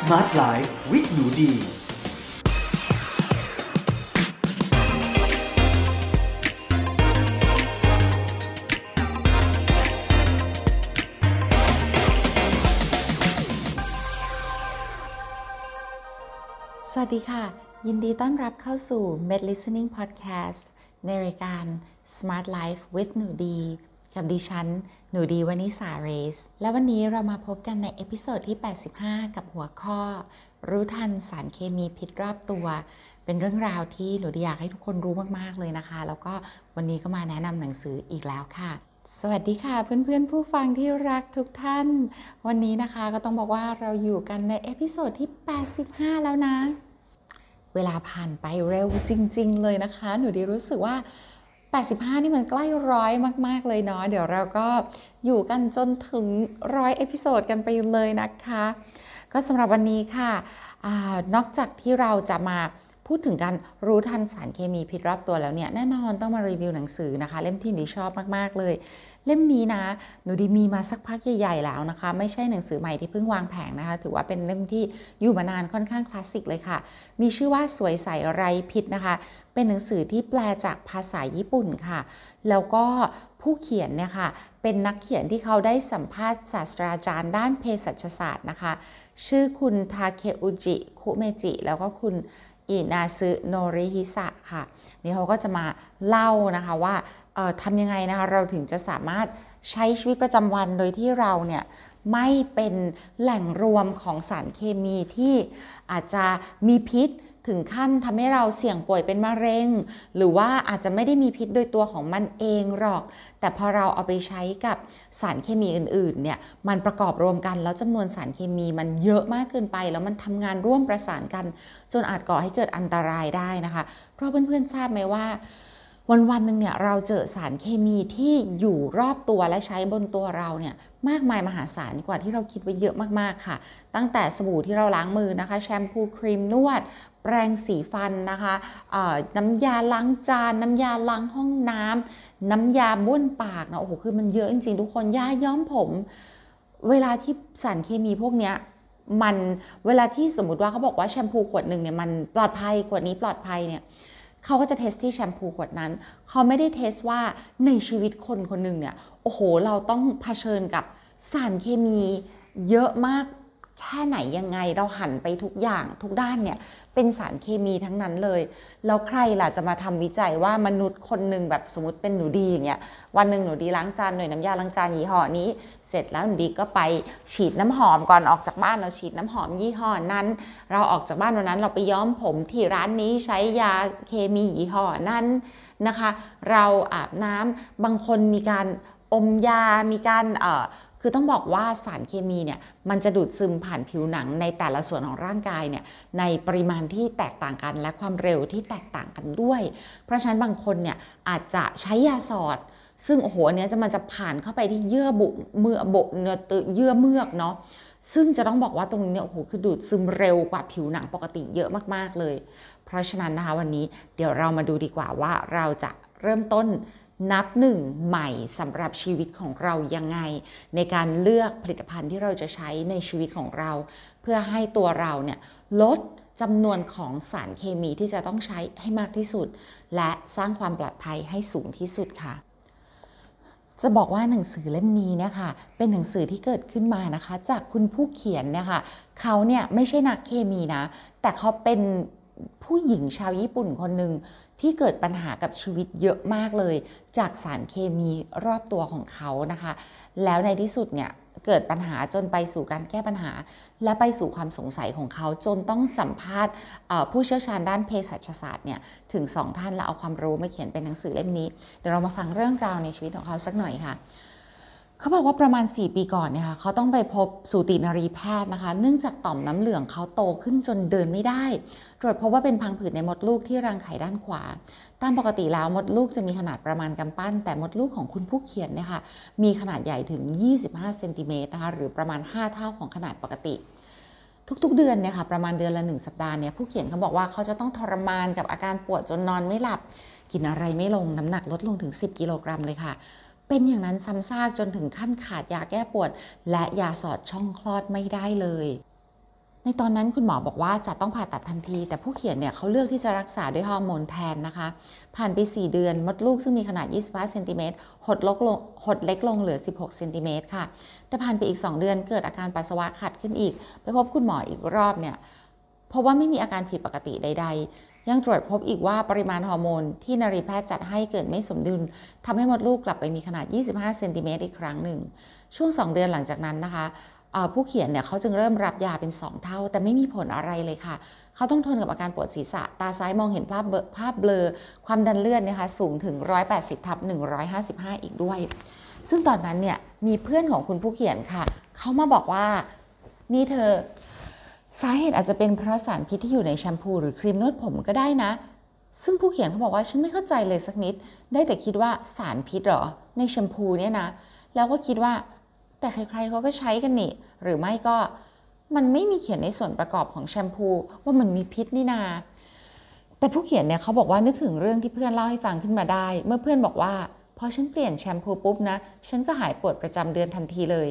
Smart Life with หนูดี สวัสดีค่ะ ยินดีต้อนรับเข้าสู่ Med Listening Podcast ในรายการ Smart Life with หนูดี กับดิฉัน หนูดีวนิษาเรซ และวันนี้เรามาพบกันใน episode ที่ 85 กับหัวข้อ รู้ทันสารเคมีพิษรอบตัว เป็นเรื่องราวที่หนูดีอยากให้ทุกคนรู้มาก ๆ เลยนะคะ แล้วก็วันนี้ก็มาแนะนำหนังสืออีกแล้วค่ะสวัสดีค่ะเพื่อนๆผู้ฟังที่รักทุกท่าน วันนี้นะคะก็ต้องบอกว่าเราอยู่กันใน episode ที่ 85 แล้วนะ เวลาผ่านไปเร็วจริง ๆ เลยนะคะ หนูดีรู้สึกว่า 85 นี่มันใกล้ร้อยมาก ๆ เลยเนาะ เดี๋ยวเราก็อยู่กันจนถึงร้อย episode กันไปเลยนะคะ ก็สำหรับวันนี้ค่ะอนอกจากที่เราจะมา พูดถึงการรู้ทันสารเคมีพิษรอบตัวแล้วเนี่ยแน่นอนต้องมารีวิวหนังสือนะคะ เล่มที่หนูดีชอบมากๆเลย เล่มนี้นะหนูดีมีมาสักพักใหญ่ๆแล้วนะคะ ไม่ใช่หนังสือใหม่ที่เพิ่งวางแผงนะคะ ถือว่าเป็นเล่มที่อยู่มานานค่อนข้างคลาสสิกเลยค่ะ มีชื่อว่าสวยใสไรพิษนะคะ เป็นหนังสือที่แปลจากภาษาญี่ปุ่นค่ะ แล้วก็ผู้เขียนเนี่ยค่ะเป็นนักเขียนที่เขาได้สัมภาษณ์ศาสตราจารย์ด้านเภสัชศาสตร์นะคะ ชื่อคุณทาเคอุจิคุเมจิ แล้วก็คุณ อินาซึโนริฮิสะค่ะ นี่เขาก็จะมาเล่านะคะว่าทำยังไงนะคะเราถึงจะสามารถใช้ชีวิตประจำวันโดยที่เราเนี่ยไม่เป็นแหล่งรวมของสารเคมีที่อาจจะมีพิษ ถึงขั้นทำให้เราเสี่ยงป่วยเป็นมะเร็ง หรือว่าอาจจะไม่ได้มีพิษโดยตัวของมันเองหรอก แต่พอเราเอาไปใช้กับสารเคมีอื่นๆเนี่ยมันประกอบรวมกันแล้วจำนวนสารเคมีมันเยอะมากเกินไป แล้วมันทำงานร่วมประสานกัน จนอาจก่อให้เกิดอันตรายได้นะคะ เพราะเพื่อนๆทราบไหมว่า วันวันหนึ่งเนี่ยเราเจอสารเคมีที่อยู่รอบตัวและใช้บนตัวเราเนี่ยมากมายมหาศาลกว่าที่เราคิดไว้เยอะมากๆค่ะ ตั้งแต่สบู่ที่เราล้างมือนะคะ แชมพูครีมนวด แปรงสีฟันนะคะน้ำยาล้างจาน น้ำยาล้างห้องน้ำน้ำยาบ้วนปากนะโอ้โหคือมันเยอะจริงๆทุกคนยาย้อมผม เวลาที่สารเคมีพวกเนี้ยมันเวลาที่สมมติว่าเขาบอกว่าแชมพูขวดหนึ่งเนี่ยมันปลอดภัยขวดนี้ปลอดภัยเนี่ย เขาก็จะเทสที่แชมพูขวดนั้น เขาไม่ได้เทสว่าในชีวิตคนคนหนึ่งเนี่ย โอ้โห เราต้องเผชิญกับสารเคมีเยอะมาก แค่ไหนยังไงเราหันไปทุกอย่างทุกด้านเนี่ยเป็นสารเคมีทั้งนั้นเลยแล้วใครล่ะจะมาทำวิจัยว่ามนุษย์คนหนึ่งแบบสมมติเป็นหนูดีอย่างเงี้ยวันหนึ่งหนูดีล้างจานหน่วยน้ำยาล้างจานยี่ห้อนี้ เสร็จแล้วหนูดีก็ไปฉีดน้ำหอมก่อนออกจากบ้านเราฉีดน้ำหอมยี่ห้อนั้น เราออกจากบ้านวันนั้นเราไปย้อมผมที่ร้านนี้ใช้ยาเคมียี่ห้อนั้นนะคะ เราอาบน้ำบางคนมีการอมยา มีการเอ่อ คือต้องบอกว่าสารเคมีเนี่ยมันจะดูดซึมผ่านผิวหนังในแต่ละส่วนของร่างกายเนี่ยในปริมาณที่แตกต่างกันและความเร็วที่แตกต่างกันด้วย เพราะฉะนั้นบางคนเนี่ยอาจจะใช้ยาสอด ซึ่งโอ้โหอันนี้จะมันจะผ่านเข้าไปที่เยื่อบุเมื่อบุเนื้อตเยื่อเมือกเนาะซึ่งจะต้องบอกว่าตรงนี้เนี่ยโอ้โหคือดูดซึมเร็วกว่าผิวหนังปกติเยอะมากๆเลย เพราะฉะนั้นนะคะวันนี้เดี๋ยวเรามาดูดีกว่าว่าเราจะเริ่มต้น นับหนึ่งใหม่สำหรับชีวิตของเรายังไง ในการเลือกผลิตภัณฑ์ที่เราจะใช้ในชีวิตของเรา เพื่อให้ตัวเราเนี่ยลดจำนวนของสารเคมีที่จะต้องใช้ให้มากที่สุด และสร้างความปลอดภัยให้สูงที่สุดค่ะ จะบอกว่าหนังสือเล่มนี้เนี่ยค่ะเป็นหนังสือที่เกิดขึ้นมานะคะ จากคุณผู้เขียนเนี่ยค่ะเขาเนี่ยไม่ใช่นักเคมีนะ แต่เขาเป็น ผู้หญิงชาวญี่ปุ่นคนหนึ่งที่เกิดปัญหากับชีวิตเยอะมากเลย จากสารเคมีรอบตัวของเขานะคะ แล้วในที่สุดเนี่ยเกิดปัญหาจนไปสู่การแก้ปัญหา และไปสู่ความสงสัยของเขาจนต้องสัมภาษณ์ผู้เชี่ยวชาญด้านเภสัชศาสตร์เนี่ยถึงสองท่านแล้วเอาความรู้มาเขียนเป็นหนังสือเล่มนี้เดี๋ยวเรามาฟังเรื่องราวในชีวิตของเขาสักหน่อยค่ะ เขาบอกว่าประมาณ 4 ปีก่อนเนี่ยค่ะเขาต้องไปพบสูตินรีแพทย์นะคะ เนื่องจากต่อมน้ำเหลืองเขาโตขึ้นจนเดินไม่ได้ ตรวจพบว่าเป็นพังผืดในมดลูกที่รังไข่ด้านขวา ตามปกติแล้วมดลูกจะมีขนาดประมาณกำปั้น แต่มดลูกของคุณผู้เขียนเนี่ยค่ะมีขนาดใหญ่ถึง 25เซนติเมตรนะคะหรือประมาณ 5 เท่าของขนาดปกติทุกๆ เดือนเนี่ยค่ะประมาณเดือนละ1สัปดาห์เนี่ยผู้เขียนเขาบอกว่าเขาจะต้องทรมานกับอาการปวดจนนอนไม่หลับ กินอะไรไม่ลงน้ำหนักลดลงถึง 10 กิโลกรัมเลยค่ะ เป็นอย่างนั้นซ้ำซากจนถึงขั้นขาดยาแก้ปวด และยาสอดช่องคลอดไม่ได้เลย ในตอนนั้นคุณหมอบอกว่าจะต้องผ่าตัดทันที แต่ผู้เขียนเนี่ยเขาเลือกที่จะรักษาด้วยฮอร์โมนแทนนะคะ ผ่านไป 4 เดือนมดลูกซึ่งมีขนาด 25เซนติเมตรหดลกลงหดเล็กลงเหลือ 16เซนติเมตรค่ะ แต่ผ่านไปอีก 2 เดือนเกิดอาการปัสสาวะขัดขึ้นอีก ไปพบคุณหมออีกรอบเนี่ยพบว่าไม่มีอาการผิดปกติใด ๆ ยังตรวจพบอีกว่าปริมาณฮอร์โมนที่นรีแพทย์จัดให้เกิดไม่สมดุลทำให้มดลูกกลับไปมีขนาด 25 เซนติเมตรอีกครั้งหนึ่ง ช่วง 2 เดือนหลังจากนั้นนะคะผู้เขียนเนี่ยเขาจึงเริ่มรับยาเป็น 2 เท่า แต่ไม่มีผลอะไรเลยค่ะ เขาต้องทนกับอาการปวดศีรษะ ตาซ้ายมองเห็นภาพเบภาพเบลอ ความดันเลือดนะคะสูงถึง 180ทับ155 อีกด้วย ซึ่งตอนนั้นเนี่ยมีเพื่อนของคุณผู้เขียนค่ะ เขามาบอกว่านี่เธอ สาเหตุอาจจะเป็นเพราะสารพิษที่อยู่ในแชมพูหรือครีมนวดผมก็ได้นะ ซึ่งผู้เขียนเขาบอกว่าฉันไม่เข้าใจเลยสักนิด ได้แต่คิดว่าสารพิษหรอ ในแชมพูเนี่ยนะ แล้วก็คิดว่า แต่ใครๆเขาก็ใช้กันนี่ หรือไม่ก็มันไม่มีเขียนในส่วนประกอบของแชมพูว่ามันมีพิษนี่นา แต่ผู้เขียนเนี่ยเขาบอกว่านึกถึงเรื่องที่เพื่อนเล่าให้ฟังขึ้นมาได้ เมื่อเพื่อนบอกว่าพอฉันเปลี่ยนแชมพูปุ๊บนะ ฉันก็หายปวดประจำเดือนทันทีเลย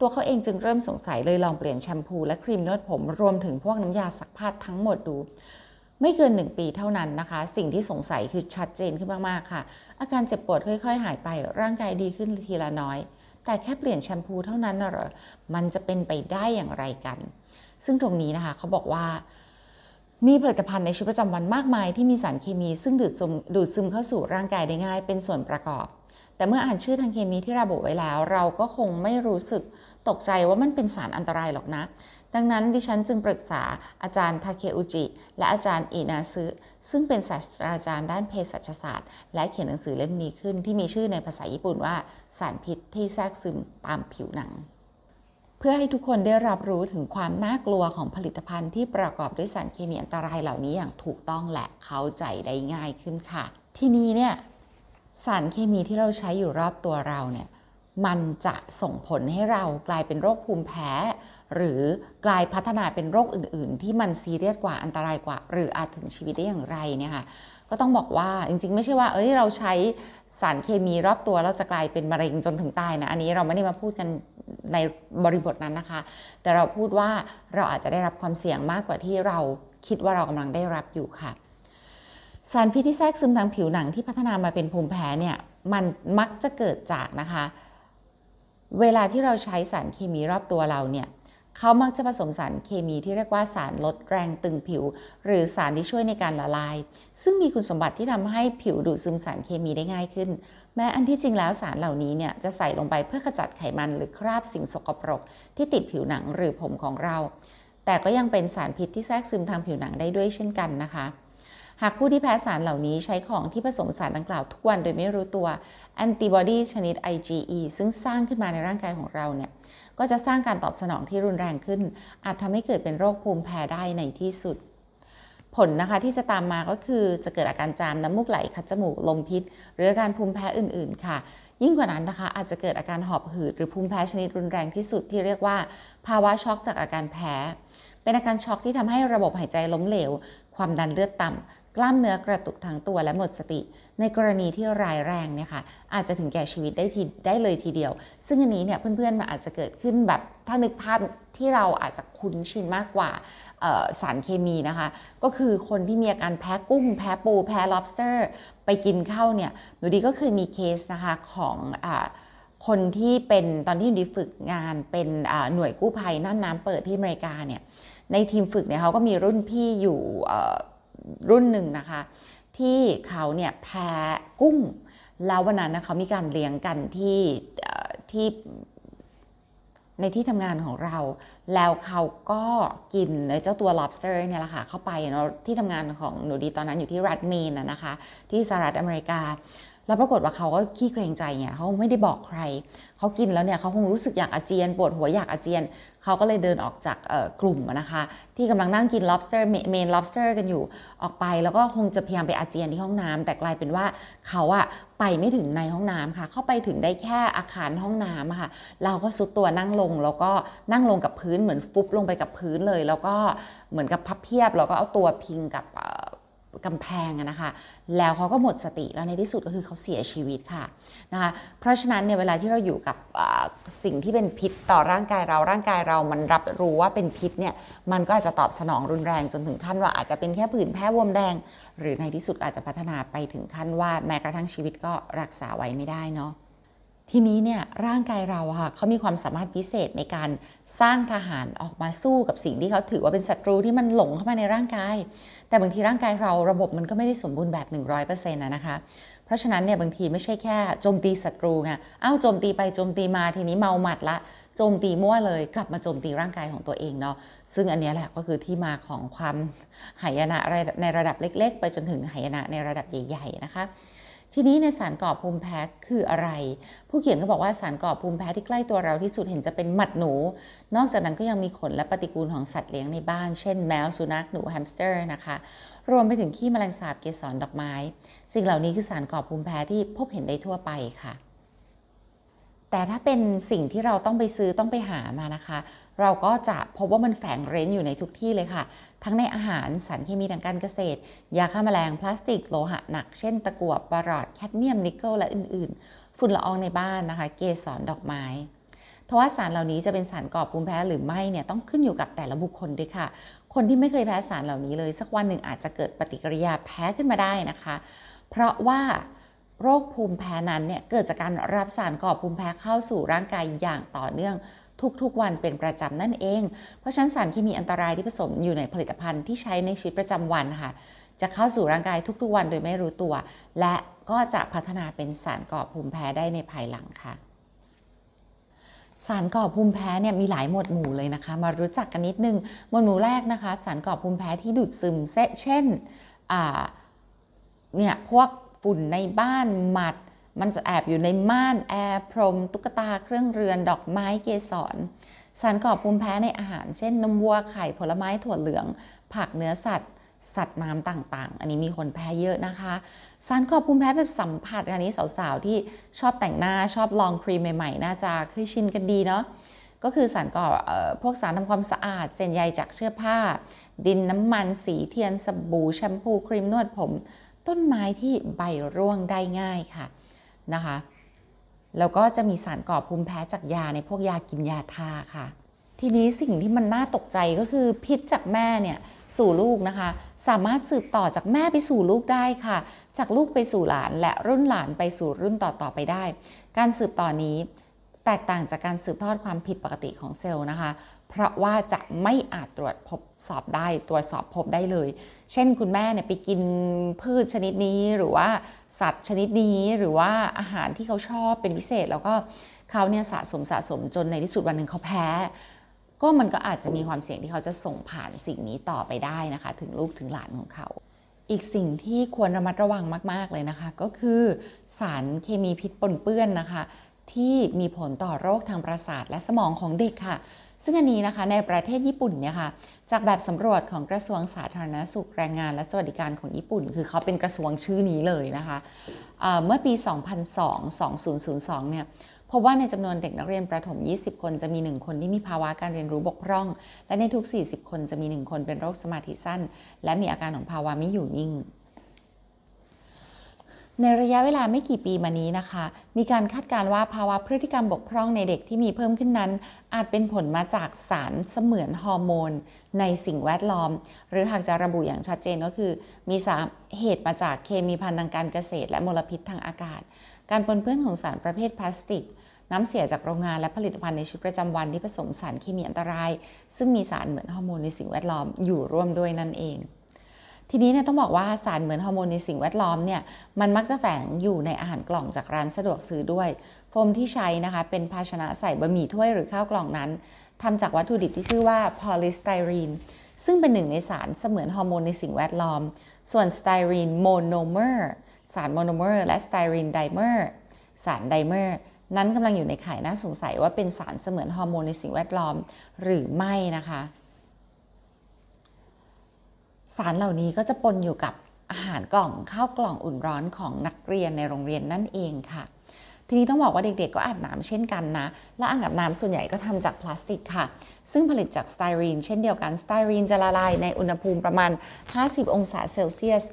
ตัวเขาเองจึงเริ่มสงสัยเลยลองเปลี่ยนแชมพูและครีมนวดผมรวมถึงพวกน้ำยาซักผ้าทั้งหมดดู ไม่เกินหนึ่งปีเท่านั้นนะคะ สิ่งที่สงสัยคือชัดเจนขึ้นมากๆค่ะ อาการเจ็บปวดค่อย ๆ หายไปร่างกายดีขึ้นทีละน้อย แต่แค่เปลี่ยนแชมพูเท่านั้นนะเหรอมันจะเป็นไปได้อย่างไรกัน ซึ่งตรงนี้นะคะเขาบอกว่ามีผลิตภัณฑ์ในชีวิตประจำวันมากมายที่มีสารเคมี ซึ่งดูดซึมดูดซึมเข้าสู่ร่างกายได้ง่ายเป็นส่วนประกอบ แต่เมื่ออ่านชื่อทางเคมีที่ระบุไว้แล้ว เราก็คงไม่รู้สึก ตกใจว่ามันเป็นสารอันตรายหรอกนะ ดังนั้นดิฉันจึงปรึกษาอาจารย์ทาเคอุจิ และอาจารย์อินาซึซึ่งเป็นศาสตราจารย์ด้านเภสัชศาสตร์ และเขียนหนังสือเล่มนี้ขึ้นที่มีชื่อในภาษาญี่ปุ่นว่าสารพิษที่แทรกซึมตามผิวหนังเพื่อให้ทุกคนได้รับรู้ถึงความน่ากลัวของผลิตภัณฑ์ที่ประกอบด้วยสารเคมีอันตรายเหล่านี้อย่างถูกต้องและเข้าใจได้ง่ายขึ้นค่ะ ทีนี้เนี่ยสารเคมีที่เราใช้อยู่รอบตัวเราเนี่ย มันจะส่งผลให้เรากลายเป็นโรคภูมิแพ้ หรือกลายพัฒนาเป็นโรคอื่น ๆ ที่มันซีเรียสกว่าอันตรายกว่า หรืออาจถึงชีวิตได้อย่างไรเนี่ยค่ะก็ต้องบอกว่าจริง ๆ ไม่ใช่ว่า เอ้ยเราใช้สารเคมีรอบตัวเราจะกลายเป็นมะเร็งจนถึงตายนะอันนี้เราไม่ได้มาพูดกันในบริบทนั้นนะคะ แต่เราพูดว่าเราอาจจะได้รับความเสี่ยงมากกว่าที่เราคิดว่าเรากำลังได้รับอยู่ค่ะ สารพิษที่แทรกซึมทางผิวหนังที่พัฒนามาเป็นภูมิแพ้เนี่ยมันมักจะเกิดจากนะคะ เวลาที่เราใช้สารเคมีรอบตัวเราเนี่ยเขามักจะผสมสารเคมีที่เรียกว่าสารลดแรงตึงผิว หรือสารที่ช่วยในการละลาย ซึ่งมีคุณสมบัติที่ทำให้ผิวดูดซึมสารเคมีได้ง่ายขึ้น แม้อันที่จริงแล้วสารเหล่านี้เนี่ยจะใส่ลงไปเพื่อขจัดไขมันหรือคราบสิ่งสกปรก ที่ติดผิวหนังหรือผมของเรา แต่ก็ยังเป็นสารพิษที่แทรกซึมทางผิวหนังได้ด้วยเช่นกันนะคะ หากผู้ที่แพ้สารเหล่านี้ใช้ของที่ผสมสารดังกล่าวทุกวันโดยไม่รู้ตัวแอนติบอดีชนิด IgE ซึ่งสร้างขึ้นมาในร่างกายของเราเนี่ยก็จะสร้างการตอบสนองที่รุนแรงขึ้น อาจทำให้เกิดเป็นโรคภูมิแพ้ได้ในที่สุด ผลนะคะที่จะตามมาก็คือจะเกิดอาการจามน้ำมูกไหลคัดจมูกลมพิษ หรืออาการภูมิแพ้อื่น ๆ ค่ะ ยิ่งกว่านั้นนะคะ อาจจะเกิดอาการหอบหืดหรือภูมิแพ้ชนิดรุนแรงที่สุดที่เรียกว่า ภาวะช็อกจากอาการแพ้ เป็นอาการช็อกที่ทำให้ระบบหายใจล้มเหลว ความดันเลือดต่ำ กล้ามเนื้อกระตุกทั้งตัวและหมดสติ ในกรณีที่ร้ายแรงเนี่ยค่ะอาจจะถึงแก่ชีวิตได้ทีได้เลยทีเดียว ซึ่งอันนี้เนี่ยเพื่อนๆมันอาจจะเกิดขึ้นแบบถ้านึกภาพที่เราอาจจะคุ้นชินมากกว่าสารเคมีนะคะ ก็คือคนที่มีอาการแพ้กุ้ง แพ้ปูแพ้ lobster ไปกินเข้าเนี่ยหนูดีก็เคยมีเคสนะคะของอคนที่เป็นตอนที่ดีฝึกงานเป็นหน่วยกู้ภัยน่านน้ำเปิดที่อเมริกาเนี่ยในทีมฝึกเนี่ยเขาก็มีรุ่นพี่อยู่ รุ่นหนึ่งนะคะ ที่เขาเนี่ยแพ้กุ้ง แล้ววันนั้นนะเขามีการเลี้ยงกันที่ที่ในที่ทำงานของเรา แล้วเขาก็กินเจ้าตัว lobster เนี่ยแหละค่ะเข้าไปเนาะที่ทำงานของหนูดีตอนนั้นอยู่ที่รัฐเมนนะคะ ที่สหรัฐอเมริกา แล้วปรากฏว่าเขาก็ขี้เกรงใจเนี่ยเขาไม่ได้บอกใคร เขากินแล้วเนี่ยเขาคงรู้สึกอยากอาเจียนปวดหัวอยากอาเจียน เขาก็เลยเดินออกจากกลุ่มนะคะ ที่กำลังนั่งกิน lobster main lobster กันอยู่ออกไป แล้วก็คงจะพยายามไปอาเจียนที่ห้องน้ำแต่กลายเป็นว่าเขาอะไปไม่ถึงในห้องน้ำค่ะ เข้าไปถึงได้แค่อาคารห้องน้ำค่ะ เราก็สุดตัวนั่งลงแล้วก็นั่งลงกับพื้นเหมือนฟุบลงไปกับพื้นเลย แล้วก็เหมือนกับพับเพียบแล้วก็เอาตัวพิงกับ กำแพงนะคะ แล้วเขาก็หมดสติแล้วในที่สุดก็คือเขาเสียชีวิตค่ะนะคะ เพราะฉะนั้นเนี่ยเวลาที่เราอยู่กับสิ่งที่เป็นพิษต่อร่างกายเราร่างกายเรามันรับรู้ว่าเป็นพิษเนี่ยมันก็อาจจะตอบสนองรุนแรงจนถึงขั้นว่าอาจจะเป็นแค่ผื่นแพ้วมแดง หรือในที่สุดอาจจะพัฒนาไปถึงขั้นว่าแม้กระทั่งชีวิตก็รักษาไว้ไม่ได้เนาะ ทีนี้เนี่ยร่างกายเราค่ะเขามีความสามารถพิเศษในการสร้างทหารออกมาสู้กับสิ่งที่เขาถือว่าเป็นศัตรูที่มันหลงเข้ามาในร่างกาย แต่บางทีร่างกายเราระบบมันก็ไม่ได้สมบูรณ์แบบ 100%นะนะคะ เพราะฉะนั้นเนี่ยบางทีไม่ใช่แค่โจมตีศัตรูไงอ้าวโจมตีไปโจมตีมาทีนี้เมาหมัดละโจมตีมั่วเลยกลับมาโจมตีร่างกายของตัวเองเนาะซึ่งอันนี้แหละก็คือที่มาของความหายนะในระดับเล็ก ๆ ไปจนถึงหายนะในระดับใหญ่ ๆนะคะ ทีนี้ในสารก่อภูมิแพ้คืออะไร ผู้เขียนก็บอกว่าสารก่อภูมิแพ้ที่ใกล้ตัวเราที่สุดเห็นจะเป็นหมัดหนู นอกจากนั้นก็ยังมีขนและปฏิกูลของสัตว์เลี้ยงในบ้าน เช่นแมวสุนัขหนูแฮมสเตอร์นะคะ รวมไปถึงขี้แมลงสาบเกสรดอกไม้ สิ่งเหล่านี้คือสารก่อภูมิแพ้ที่พบเห็นได้ทั่วไปค่ะ แต่ถ้าเป็นสิ่งที่เราต้องไปซื้อต้องไปหามานะคะ เราก็จะพบว่ามันแฝงเร้นอยู่ในทุกที่เลยค่ะ ทั้งในอาหารสารเคมีทางการเกษตร ยาฆ่าแมลงพลาสติกโลหะหนัก เช่น ตะกั่วบารอดแคดเมียมนิกเกิลและอื่นๆ ฝุ่นละอองในบ้านนะคะ เกสรดอกไม้ทว่าสารเหล่านี้จะเป็นสารก่อภูมิแพ้หรือไม่เนี่ยต้องขึ้นอยู่กับแต่ละบุคคลด้วยค่ะ คนที่ไม่เคยแพ้สารเหล่านี้เลย สักวันหนึ่งอาจจะเกิดปฏิกิริยาแพ้ขึ้นมาได้นะคะ เพราะว่า โรคภูมิแพ้นั้นเนี่ยเกิดจากการรับสารก่อภูมิแพ้เข้าสู่ร่างกายอย่างต่อเนื่องทุกๆ วันเป็นประจำนั่นเอง เพราะฉะนั้นสารเคมีอันตรายที่ผสมอยู่ในผลิตภัณฑ์ที่ใช้ในชีวิตประจำวันค่ะจะเข้าสู่ร่างกายทุกๆ วันโดยไม่รู้ตัว และก็จะพัฒนาเป็นสารก่อภูมิแพ้ได้ในภายหลังค่ะ สารก่อภูมิแพ้เนี่ยมีหลายหมวดหมู่เลยนะคะ มารู้จักกันนิดนึงหมวดหมู่แรกนะคะ สารก่อภูมิแพ้ที่ดูดซึมเช่นเนี่ยพวก ฝุ่นในบ้านหมัด มันจะแอบอยู่ในม่านแอร์พรม ตุ๊กตาเครื่องเรือนดอกไม้เกสรสารก่อภูมิแพ้ในอาหาร เช่นนมวัวไข่ผลไม้ถั่วเหลือง ผักเนื้อสัตว์สัตว์น้ำต่างๆ อันนี้มีคนแพ้เยอะนะคะ สารก่อภูมิแพ้แบบสัมผัส อันนี้สาวๆ ที่ชอบแต่งหน้าชอบลองครีมใหม่ๆ น่าจะเคยชินกันดีเนาะ ก็คือสารก่อพวกสารทำความสะอาด เส้นใยจากเชื้อผ้า ดินน้ำมัน สีเทียนสบู่แชมพูครีมนวดผม ต้นไม้ที่ใบร่วงได้ง่ายค่ะนะคะแล้วก็จะมีสารก่อภูมิแพ้จากยาในพวกยากินยาทาค่ะ ทีนี้สิ่งที่มันน่าตกใจก็คือพิษจากแม่เนี่ยสู่ลูกนะคะ สามารถสืบต่อจากแม่ไปสู่ลูกได้ค่ะ จากลูกไปสู่หลานและรุ่นหลานไปสู่รุ่นต่อๆไปได้ การสืบต่อนนี้แตกต่างจากการสืบทอดความผิดปกติของเซลล์นะคะ ราะว่าจะไม่อาจตรวจพบสอบได้ตรวจสอบพบได้เลย เช่นคุณแม่เนี่ยไปกินพืชชนิดนี้หรือว่าสัตว์ชนิดนี้หรือว่าอาหารที่เขาชอบเป็นพิเศษ แล้วก็เขาเนี่ยสะสมสะสมจนในที่สุดวันหนึ่งเขาแพ้ ก็มันก็อาจจะมีความเสี่ยงที่เขาจะส่งผ่านสิ่งนี้ต่อไปได้นะคะ ถึงลูกถึงหลานของเขาอีกสิ่งที่ควรระมัดระวังมาก ๆ เลยนะคะ ก็คือสารเคมีพิษปนเปื้อนนะคะ ที่มีผลต่อโรคทางประสาทและสมองของเด็กค่ะ ซึ่งอันนี้นะคะในประเทศญี่ปุ่นเนี่ยค่ะจากแบบสำรวจของกระทรวงสาธารณสุขแรงงานและสวัสดิการของญี่ปุ่น คือเขาเป็นกระทรวงชื่อนี้เลยนะคะเเมื่อปี 2002 2002 เนี่ยพบว่าในจำนวนเด็กนักเรียนประถม 20 คนจะมี 1 คนที่มีภาวะการเรียนรู้บกพร่อง และในทุก 40 คนจะมี 1 คนเป็นโรคสมาธิสั้น และมีอาการของภาวะไม่อยู่นิ่ง ในระยะเวลาไม่กี่ปีมานี้นะคะ มีการคาดการณ์ว่าภาวะพฤติกรรมบกพร่องในเด็กที่มีเพิ่มขึ้นนั้น อาจเป็นผลมาจากสารเสมือนฮอร์โมน ในสิ่งแวดล้อม หรือหากจะระบุอย่างชัดเจนก็คือ มีสาเหตุมาจากเคมีพันธุ์ทางการเกษตร และมลพิษทางอากาศ การปนเปื้อนของสารประเภทพลาสติก น้ำเสียจากโรงงานและผลิตภัณฑ์ในชีวิตประจำวันที่ผสมสารเคมีอันตราย ซึ่งมีสารเหมือนฮอร์โมนในสิ่งแวดล้อมอยู่ร่วมด้วยนั่นเอง ทีนี้เนี่ยต้องบอกว่าสารเหมือนฮอร์โมนในสิ่งแวดล้อมเนี่ยมันมักจะแฝงอยู่ในอาหารกล่องจากร้านสะดวกซื้อด้วย โฟมที่ใช้นะคะเป็นภาชนะใส่บะหมี่ถ้วยหรือข้าวกล่องนั้นทำจากวัตถุดิบที่ชื่อว่าพอลิสไตรีนซึ่งเป็นหนึ่งในสารเสมือนฮอร์โมนในสิ่งแวดล้อม ส่วนสไตรีนโมโนเมอร์สารโมโนเมอร์และสไตรีนไดเมอร์สารไดเมอร์นั้นกำลังอยู่ในข่ายน่าสงสัยว่าเป็นสารเสมือนฮอร์โมนในสิ่งแวดล้อมหรือไม่นะคะ สารเหล่านี้ก็จะปนอยู่กับอาหารกล่องข้าวกล่องอุ่นร้อนของนักเรียนในโรงเรียนนั่นเองค่ะ ทีนี้ต้องบอกว่าเด็กๆ ก็อาบน้ำเช่นกันนะ และอ่างอาบน้ำส่วนใหญ่ก็ทำจากพลาสติกค่ะ ซึ่งผลิตจากสไตรีนเช่นเดียวกันสไตรีนจะละลายในอุณหภูมิประมาณ 50 องศาเซลเซียส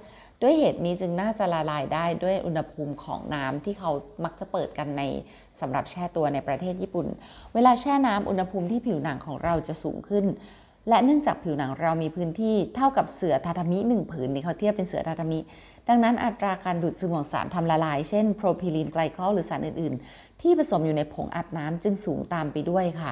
ด้วยเหตุนี้จึงน่าจะละลายได้ด้วยอุณหภูมิของน้ำที่เขามักจะเปิดกันในสำหรับแช่ตัวในประเทศญี่ปุ่น เวลาแช่น้ำอุณหภูมิที่ผิวหนังของเราจะสูงขึ้น และเนื่องจากผิวหนังเรามีพื้นที่เท่ากับเสื่อทาทามิหนึ่งผืนนี่เขาเทียบเป็นเสื่อทาทามิ ดังนั้นอัตราการดูดซึมของสารทำละลาย เช่นโพรพิลีนไกลคอลหรือสารอื่น ๆ ที่ผสมอยู่ในผงอาบน้ำจึงสูงตามไปด้วยค่ะ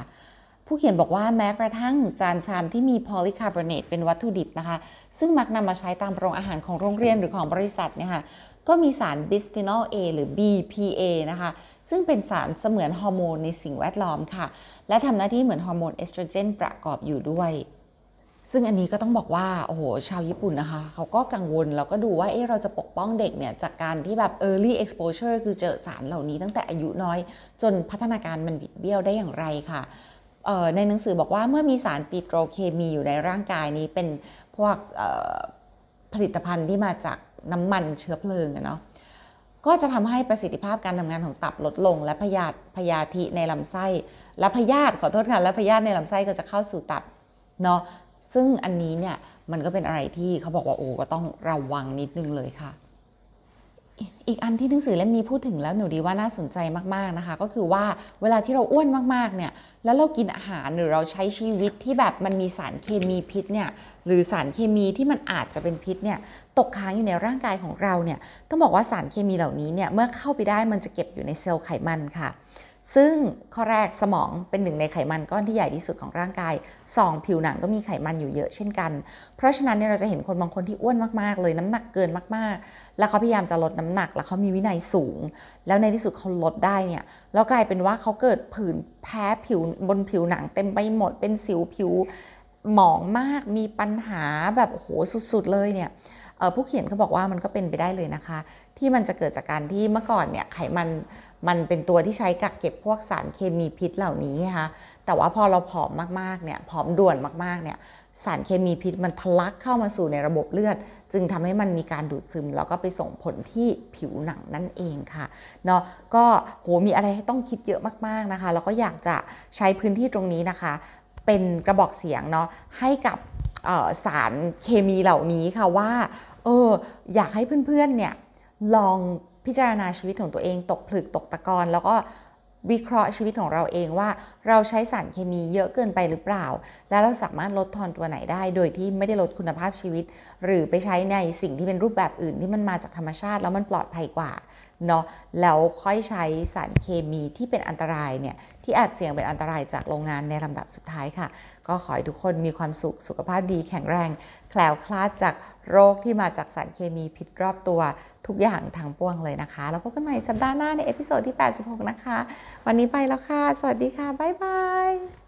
ผู้เขียนบอกว่าแม้กระทั่งจานชามที่มีโพลีคาร์บอเนตเป็นวัตถุดิบนะคะ ซึ่งมักนำมาใช้ตามโรงอาหารของโรงเรียนหรือของบริษัทเนี่ยค่ะก็มีสารบิสฟีนอล A หรือ BPA นะคะ ซึ่งเป็นสารเสมือนฮอร์โมนในสิ่งแวดล้อมค่ะ และทำหน้าที่เหมือนฮอร์โมนเอสโตรเจนประกอบอยู่ด้วย ซึ่งอันนี้ก็ต้องบอกว่า โอ้โห ชาวญี่ปุ่นนะคะ เขาก็กังวลแล้วก็ดูว่า เอ๊ะเราจะปกป้องเด็กเนี่ย จากการที่แบบ early exposure คือเจอสารเหล่านี้ตั้งแต่อายุน้อย จนพัฒนาการมันบิดเบี้ยวได้อย่างไรค่ะในหนังสือบอกว่าเมื่อมีสารปิโตรเคมีอยู่ในร่างกายนี้เป็นพวกผลิตภัณฑ์ที่มาจากน้ำมันเชื้อเพลิงเนาะ ก็จะทำให้ประสิทธิภาพการทำงานของตับลดลง และพยาธิพยาธิในลำไส้ และพยาธิขอโทษค่ะและพยาธิในลำไส้ก็จะเข้าสู่ตับเนาะซึ่งอันนี้เนี่ยมันก็เป็นอะไรที่เขาบอกว่าโอ้ก็ต้องระวังนิดนึงเลยค่ะ อีกอันที่หนังสือเล่มนี้พูดถึงแล้วหนูดีว่าน่าสนใจมากๆนะคะ ก็คือว่าเวลาที่เราอ้วนมากๆเนี่ยแล้วเรากินอาหารหรือเราใช้ชีวิตที่แบบมันมีสารเคมีพิษเนี่ยหรือสารเคมีที่มันอาจจะเป็นพิษเนี่ยตกค้างอยู่ในร่างกายของเราเนี่ยต้องบอกว่าสารเคมีเหล่านี้เนี่ยเมื่อเข้าไปได้มันจะเก็บอยู่ในเซลล์ไขมันค่ะ ซึ่งข้อแรกสมองเป็นหนึ่งในไขมันก้อนที่ใหญ่ที่สุดของร่างกาย 2. ผิวหนังก็มีไขมันอยู่เยอะเช่นกัน เพราะฉะนั้นเนี่ยเราจะเห็นคนบางคนที่อ้วนมากๆ เลยน้ำหนักเกินมากๆ แล้วเขาพยายามจะลดน้ำหนัก แล้วเขามีวินัยสูง แล้วในที่สุดเขาลดได้เนี่ยแล้วกลายเป็นว่าเขาเกิดผื่นแพ้ผิวบนผิวหนังเต็มไปหมดเป็นสิวผิวหมองมากมีปัญหาแบบโหสุดๆเลยเนี่ย ผู้เขียนเขาบอกว่ามันก็เป็นไปได้เลยนะคะ ที่มันจะเกิดจากการที่เมื่อก่อนเนี่ยไขมันมันเป็นตัวที่ใช้กักเก็บพวกสารเคมีพิษเหล่านี้นะคะแต่ว่าพอเราผอมมากๆเนี่ยผอมด่วนมากๆเนี่ยสารเคมีพิษมันทะลักเข้ามาสู่ในระบบเลือด จึงทำให้มันมีการดูดซึม แล้วก็ไปส่งผลที่ผิวหนังนั่นเองค่ะเนาะก็โหมีอะไรให้ต้องคิดเยอะมากๆนะคะ แล้วก็อยากจะใช้พื้นที่ตรงนี้นะคะ เป็นกระบอกเสียงเนาะให้กับสารเคมีเหล่านี้ค่ะว่า เอออยากให้เพื่อนๆเนี่ยลองพิจารณาชีวิตของตัวเองตกผลึกตกตะกอนแล้วก็ วิเคราะห์ชีวิตของเราเองว่า เราใช้สารเคมีเยอะเกินไปหรือเปล่า แล้วเราสามารถลดทอนตัวไหนได้ โดยที่ไม่ได้ลดคุณภาพชีวิต หรือไปใช้ในสิ่งที่เป็นรูปแบบอื่นที่มันมาจากธรรมชาติ แล้วมันปลอดภัยกว่าเนาะแล้วค่อยใช้สารเคมีที่เป็นอันตรายเนี่ยที่อาจเสี่ยงเป็นอันตรายจากโรงงานในลำดับสุดท้ายค่ะ ก็ขอให้ทุกคนมีความสุขสุขภาพดีแข็งแรง แคล้วคลาดจากโรคที่มาจากสารเคมีพิษรอบตัว ทุกอย่างทางปวงเลยนะคะแล้วพบกันใหม่สัปดาห์หน้าใน episode ที่ 86 นะคะ วันนี้ไปแล้วค่ะ สวัสดีค่ะ บ๊ายบาย